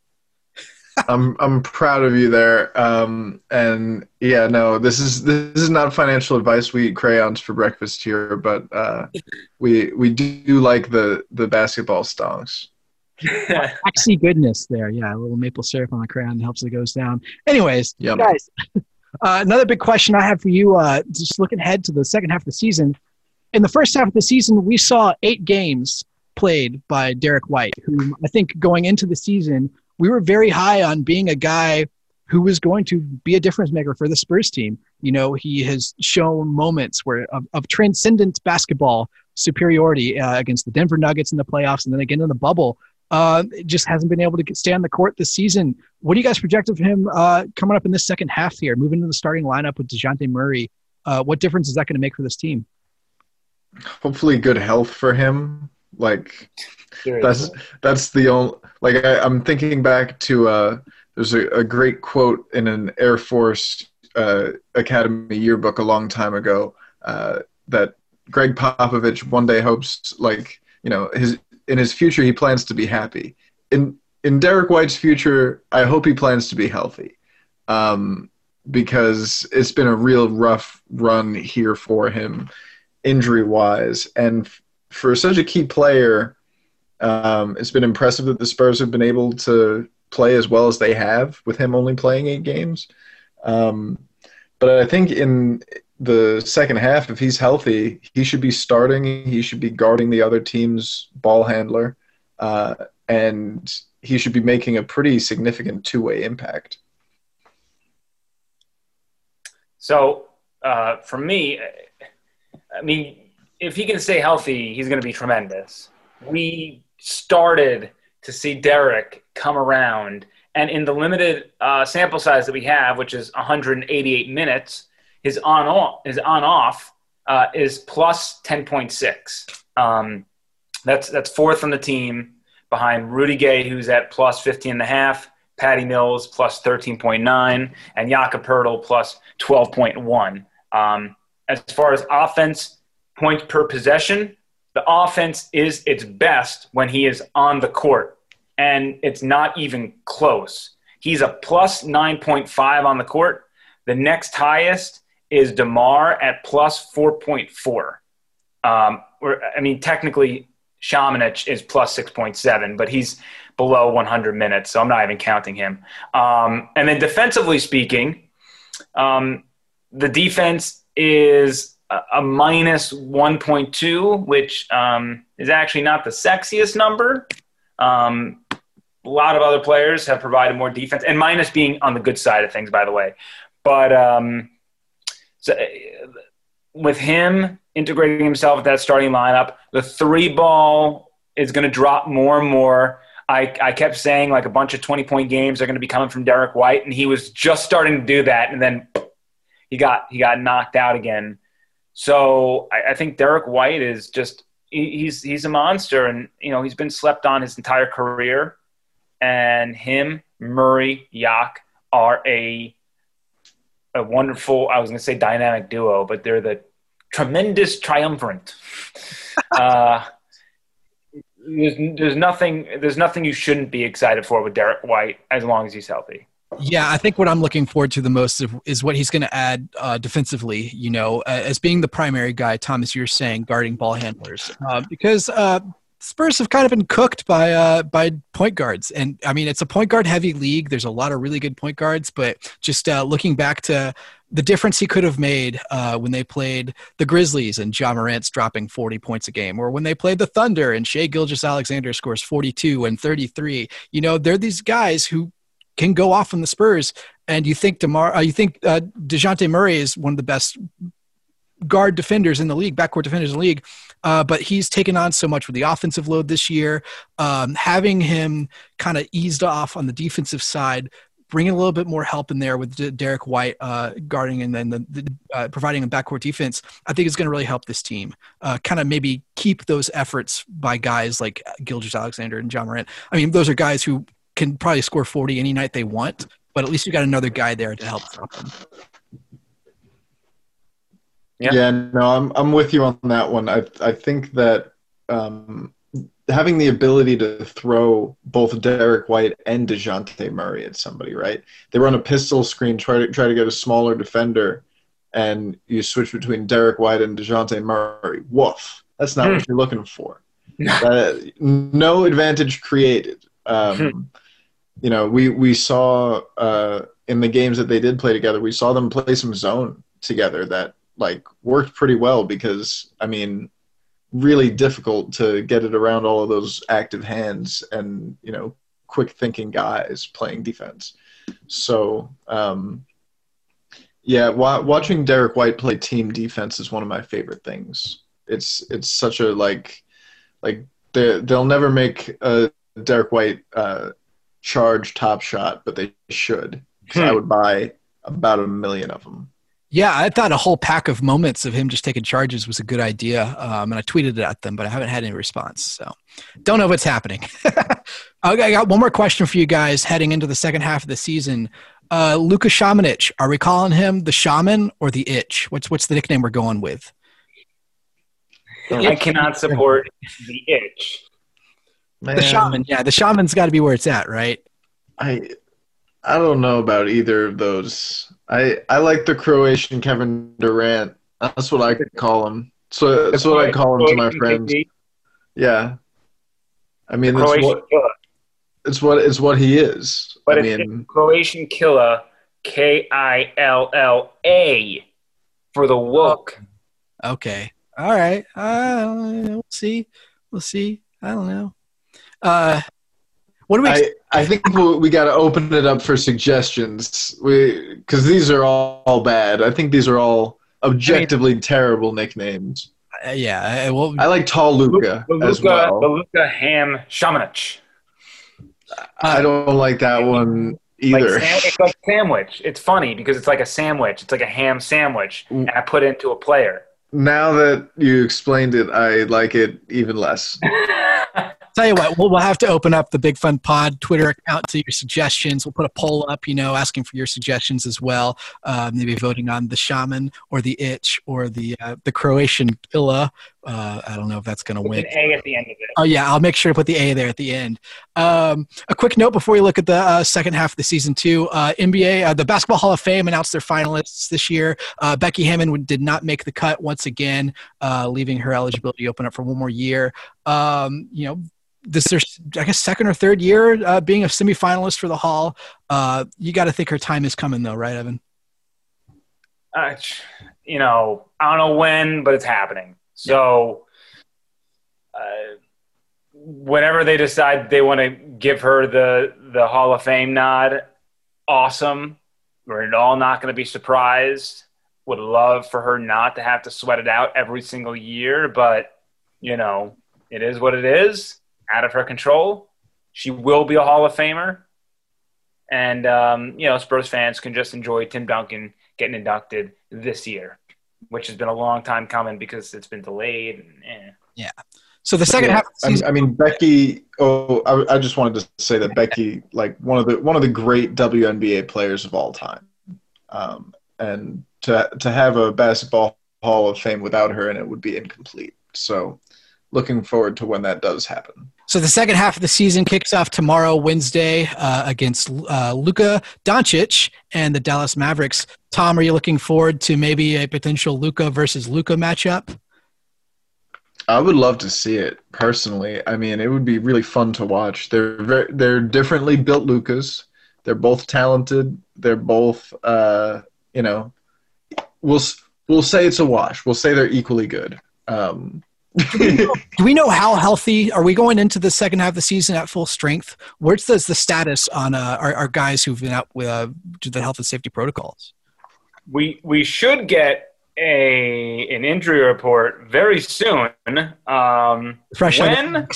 I'm I'm proud of you there. Um, and yeah, no, this is this is not financial advice. We eat crayons for breakfast here, but uh, we we do like the the basketball stonks. Waxy goodness there, yeah. A little maple syrup on the crayon helps it goes down. Anyways, yep. guys, uh, another big question I have for you. Uh, just looking ahead to the second half of the season. In the first half of the season, we saw eight games played by Derrick White, who I think going into the season we were very high on being a guy who was going to be a difference maker for the Spurs team. You know, he has shown moments where of, of transcendent basketball superiority uh, against the Denver Nuggets in the playoffs, and then again in the bubble. Uh, just hasn't been able to stay on the court this season. What do you guys project of him uh, coming up in this second half here, moving into the starting lineup with Dejounte Murray? Uh, what difference is that going to make for this team? Hopefully, good health for him. Like that's that's the only like I, am thinking back to uh, there's a, a, great quote in an Air Force uh, Academy yearbook a long time ago uh, that Gregg Popovich one day hopes like you know his in his future he plans to be happy. In in Derrick White's future, I hope he plans to be healthy. Um, because it's been a real rough run here for him injury wise and for such a key player um, it's been impressive that the Spurs have been able to play as well as they have with him only playing eight games. Um, but I think in the second half, if he's healthy, he should be starting. He should be guarding the other team's ball handler, uh, and he should be making a pretty significant two-way impact. So, uh, for me, I mean, if he can stay healthy, he's going to be tremendous. We started to see Derrick come around. And in the limited uh, sample size that we have, which is 188 minutes, his on off his on off uh, is plus 10.6. Um, that's that's fourth on the team behind Rudy Gay, who's at plus 15 and a half, Patty Mills plus 13.9, and Jakob Poeltl plus 12.1. Um, as far as offense, points per possession, the offense is its best when he is on the court, and it's not even close. He's a plus 9.5 on the court. The next highest is DeMar at plus 4.4. Um, I mean, technically, Samanic is plus 6.7, but he's below 100 minutes, so I'm not even counting him. Um, and then defensively speaking, um, the defense is a minus 1.2, which um, is actually not the sexiest number. Um, a lot of other players have provided more defense, and minus being on the good side of things, by the way. But um, so uh, with him integrating himself with that starting lineup, the three ball is going to drop more and more. I, I kept saying like a bunch of 20 point games are going to be coming from Derrick White, and he was just starting to do that, and then he got he got knocked out again so I, I think Derrick White is just he's he's a monster, and you know he's been slept on his entire career. And him, Murray, Yak are a a wonderful. I was going to say dynamic duo, but they're the tremendous triumvirate. uh, there's, there's nothing there's nothing you shouldn't be excited for with Derrick White as long as he's healthy. Yeah, I think what I'm looking forward to the most is what he's going to add uh, defensively. You know, as being the primary guy, Thomas, you're saying guarding ball handlers, uh, because uh, Spurs have kind of been cooked by uh, by point guards, and I mean it's a point guard heavy league. There's a lot of really good point guards, but just uh, looking back to the difference he could have made uh, when they played the Grizzlies and Ja Morant's dropping 40 points a game, or when they played the Thunder and Shai Gilgeous-Alexander scores 42 and 33. You know, they're these guys who can go off on the Spurs, and you think DeMar, uh, you think uh, Dejounte Murray is one of the best guard defenders in the league, backcourt defenders in the league. Uh, but he's taken on so much with the offensive load this year. Um, having him kind of eased off on the defensive side bringing a little bit more help in there with Derrick White uh, guarding and then the, the uh, providing a backcourt defense, I think is going to really help this team. Uh, kind of maybe keep those efforts by guys like Gilgeous-Alexander and Ja Morant. I mean, those are guys who can probably score 40 any night they want, but at least you got another guy there to help stop them. Yeah. yeah, no, I'm I'm with you on that one. I I think that um, having the ability to throw both Derrick White and Dejounte Murray at somebody, right? They run a pistol screen, try to try to get a smaller defender, and you switch between Derrick White and Dejounte Murray. Woof! That's not what hmm. you're looking for. uh, no advantage created. Um, hmm. You know, we we saw uh, in the games that they did play together, we saw them play some zone together that like worked pretty well because I mean really difficult to get it around all of those active hands and you know quick thinking guys playing defense. So um, yeah, wa- watching Derrick White play team defense is one of my favorite things. It's it's such a like like they they'll never make a Derrick White uh, charge top shot, but they should. Hmm. I would buy about a million of them. Yeah, I thought a whole pack of moments of him just taking charges was a good idea, um, and I tweeted it at them, but I haven't had any response. So, don't know what's happening. okay, I got one more question for you guys heading into the second half of the season. Uh, Luka Samanic, are we calling him the Shaman or the Itch? What's what's the nickname we're going with? I cannot support the Itch. Man. The Shaman, yeah, the Shaman's got to be where it's at, right? I I don't know about either of those. I I like the Croatian Kevin Durant. That's what I call him. So that's what I call him to my friends. Yeah, I mean it's what, it's what it's what he is. But I mean, Croatian killer, K I L L A, for the woke. Okay, all right. Uh, we'll see. We'll see. I don't know. Uh, what do we? I, I think we got to open it up for suggestions. We because these are all, all, bad. I think these are all objectively I mean, terrible nicknames. Uh, yeah, I, well, I like Tall Luka, Luka as well. The Luka Ham Shamanich. I don't like that one either. Like, it's like sandwich. It's funny because it's like a sandwich. It's like a ham sandwich, mm. and I put it into a player. Now that you explained it, I like it even less. tell you what, we'll, we'll have to open up the Big Fun Pod Twitter account to your suggestions. We'll put a poll up, you know, asking for your suggestions as well. Uh, maybe voting on the shaman or the itch or the uh, the Croatian Illa. Uh, I don't know if that's going to win. A at the end of it. Oh yeah, I'll make sure to put the A there at the end. Um, a quick note before we look at the uh, second half of the season two. Uh, NBA, uh, the Basketball Hall of Fame announced their finalists this year. Uh, Becky Hammon did not make the cut once again, uh, leaving her eligibility open up for one more year. Um, you know, this is I guess second or third year uh, being a semifinalist for the Hall. Uh, you got to think her time is coming, though, right, Evan? Uh, you know, I don't know when, but it's happening. So, uh, whenever they decide they want to give her the the Hall of Fame nod, awesome. We're at all not going to be surprised. Would love for her not to have to sweat it out every single year, but you know, it is what it is out of her control. She will be a Hall of Famer. And, um, you know, Spurs fans can just enjoy Tim Duncan getting inducted this year, which has been a long time coming because it's been delayed. And, eh. Yeah. So the second yeah, half. Season- I mean, Becky. Oh, I, I, just wanted to say that Becky, like one of the one of the great WNBA players of all time, um, and to to have a basketball Hall of Fame without her and it would be incomplete. So looking forward to when that does happen. So the second half of the season kicks off tomorrow, Wednesday, uh, against uh, Luka Doncic and the Dallas Mavericks. Tom, are you looking forward to maybe a potential Luka versus Luka matchup? I would love to see it personally. I mean, it would be really fun to watch. They're very, they're differently built Lucas. They're both talented. They're both, uh, you know, we'll we'll say it's a wash. We'll say they're equally good. Um, do, we know, do we know how healthy are we going into the second half of the season at full strength? Where's the, the status on uh, our, our guys who've been out with uh, the health and safety protocols? We we should get a an injury report very soon. Um, Fresh when?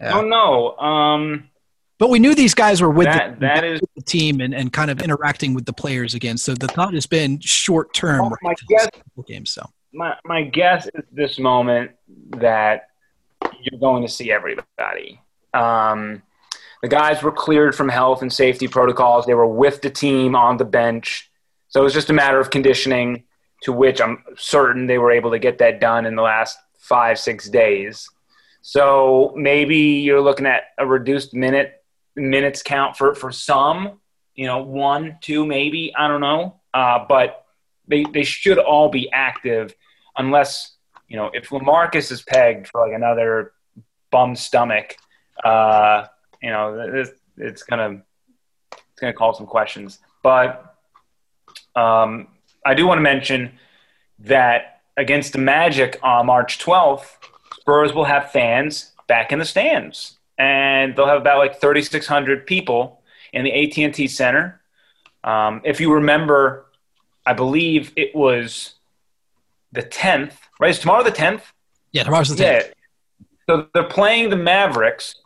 yeah. Don't know. Um, but we knew these guys were with, that, the, that is, the team and, and kind of interacting with the players again. So the thought has been short term. Oh, my guess, game, so my my guess is this moment that you're going to see everybody. Um, the guys were cleared from health and safety protocols. They were with the team on the bench. So it was just a matter of conditioning, to which I'm certain they were able to get that done in the last five, six days. So maybe you're looking at a reduced minute minutes count for, for some, you know, one, two, maybe, I don't know. Uh, but they, they should all be active unless, you know, if LaMarcus is pegged for like another bum stomach, uh, you know, it's, it's gonna it's gonna call some questions. But um, I do want to mention that against the Magic on March 12th, Spurs will have fans back in the stands, and they'll have about like 3,600 people in the AT&T Center. Um, if you remember, I believe it was the 10th. Right? Is tomorrow the 10th? Yeah, tomorrow's the 10th. Yeah. So they're playing the Mavericks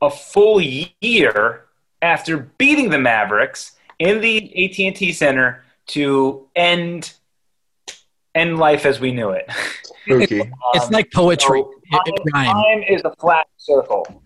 a full year after beating the Mavericks in the AT&T Center to end end life as we knew it. Spooky. It's like poetry. So It- it time, time is a flat circle.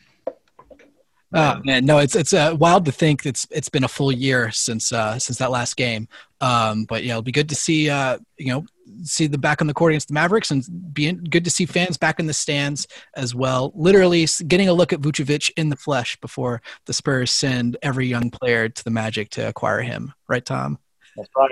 Oh man, no, it's it's uh, wild to think it's it's been a full year since uh, since that last game. Um, but yeah, it'll be good to see uh, you know see the back on the court against the Mavericks and being good to see fans back in the stands as well. Literally getting a look at Vucevic in the flesh before the Spurs send every young player to the Magic to acquire him. Right, Tom? That's right.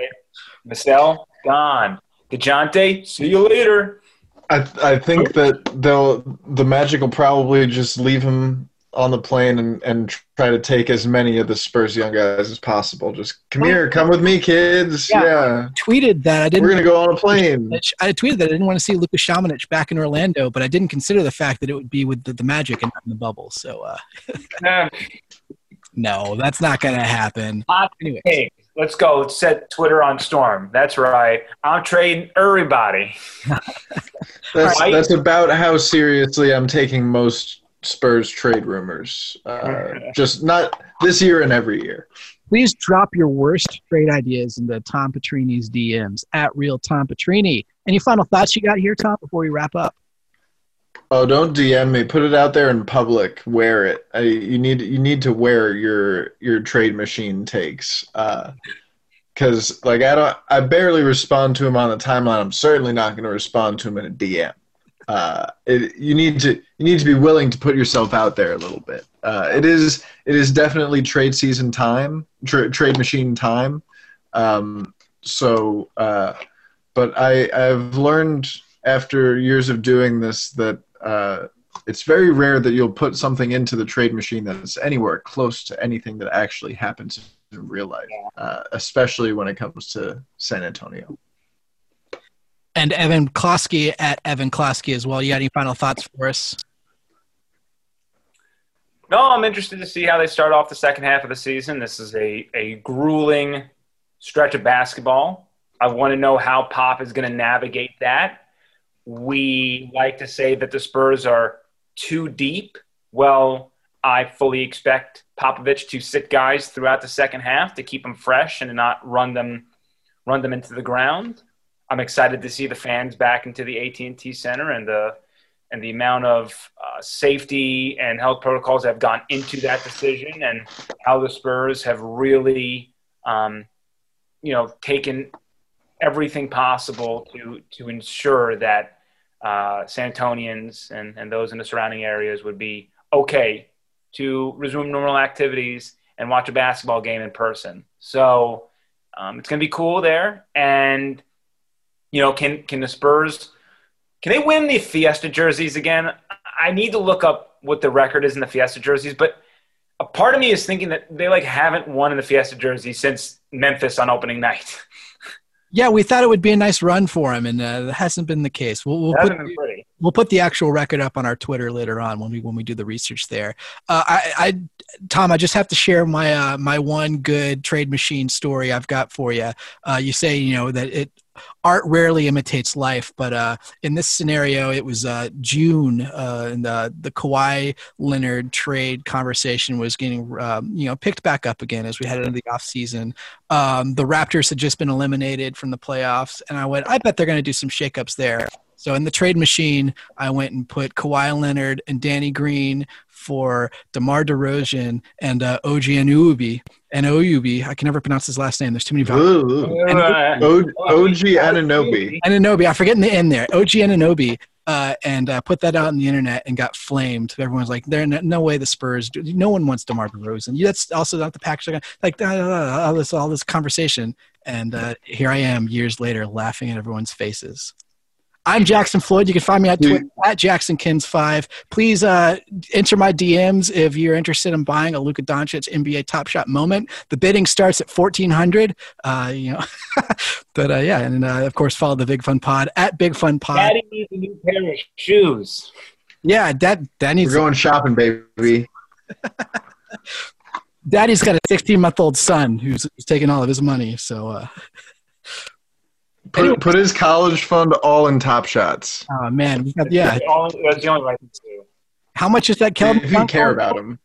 Vassell, gone. DeJounte, see you later. I I think that they'll the Magic will probably just leave him on the plane and, and try to take as many of the Spurs young guys as possible. Just come here, come with me, kids. Yeah. Yeah, Tweeted that I didn't. we're gonna go on a plane. I tweeted that I didn't want to see Luka Shamanich back in Orlando, but I didn't consider the fact that it would be with the, the Magic and not in the bubble. So uh, no, that's not going to happen. Anyway. take. Let's go. Let's set Twitter on storm. That's right. I'm trading everybody. That's Right. that's about how seriously I'm taking most Spurs trade rumors. Uh, just not this year and every year. please drop your worst trade ideas into Tom Petrini's DMs at real Tom Petrini. Any final thoughts you got here, Tom, before we wrap up? Oh, don't DM me. Put it out there in public. Wear it. I, you need you need to wear your your trade machine takes. Because like I don't, I barely respond to him on the timeline. I'm certainly not going to respond to him in a DM. Uh, it, you need to you need to be willing to put yourself out there a little bit. Uh, it is it is definitely trade season time, tra- trade machine time. Um, so, uh, but I I've learned after years of doing this that uh, it's very rare that you'll put something into the trade machine that's anywhere close to anything that actually happens in real life, uh, especially when it comes to San Antonio. And Evan Closky at Evan Closky as well. You got any final thoughts for us? No, I'm interested to see how they start off the second half of the season. This is a, a grueling stretch of basketball. I want to know how Pop is going to navigate that. We like to say that the Spurs are too deep. Well, I fully expect Popovich to sit guys throughout the second half to keep them fresh and not run them run them into the ground. I'm excited to see the fans back into the AT&T Center and the and the amount of uh, safety and health protocols that have gone into that decision and how the Spurs have really, um, you know, taken everything possible to to ensure that uh, Santonians and, and those in the surrounding areas would be okay to resume normal activities and watch a basketball game in person. So um, it's going to be cool there. And, you know, can, can the Spurs, can they win the Fiesta jerseys again? I need to look up what the record is in the Fiesta jerseys, but a part of me is thinking that they like haven't won in the Fiesta jersey since Memphis on opening night. Yeah, we thought it would be a nice run for him, and uh, that hasn't been the case. We'll, we'll put, we'll put the actual record up on our Twitter later on when we when we do the research there. Uh, I, I, Tom, I just have to share my uh, my one good trade machine story I've got for you. Uh, you say you know that it art rarely imitates life, but uh, in this scenario, it was uh, June, uh, and the the Kawhi Leonard trade conversation was getting um, you know picked back up again as we headed into the off season. Um, the Raptors had just been eliminated from the playoffs, and I went, I bet they're going to do some shakeups there. So in the trade machine, I went and put Kawhi Leonard and Danny Green for DeMar DeRozan and uh, OG Anunoby. And Oubi, I can never pronounce his last name. There's too many vowels. OG Anunoby. Anunoby, I forget forgetting the end there. OG Ananobi. Uh, and uh, put that out on the internet and got flamed. Everyone's like, "There, no, no way the Spurs. Do. No one wants DeMar DeRozan. That's also not the package. Like all this, all this conversation, and uh, here I am years later, laughing at everyone's faces. I'm Jackson Floyd. You can find me on Twitter at Jackson KENS five. Please uh, enter my DMs if you're interested in buying a Luka Doncic NBA Top Shot moment. The bidding starts at fourteen hundred. Uh, you know, but uh, yeah, and uh, of course follow the Big Fun Pod at Big Fun Pod. Daddy needs a new pair of shoes. Yeah, that that needs. We're going shopping, baby. Daddy's got a 16 month old son who's, who's taking all of his money, so. Put, anyway. put his college fund all in top shots. Oh man, yeah. That's the only, that's the only right thing to do. How much is that Keldon? If you care about him.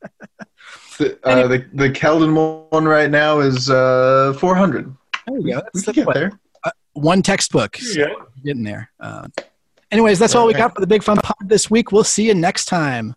the, uh, the the Keldon one right now is uh, four hundred. There you go. That's we can get there. Uh, one textbook. Yeah. Getting there. Uh, anyways, that's all we got for the Big Fun Pod this week. We'll see you next time.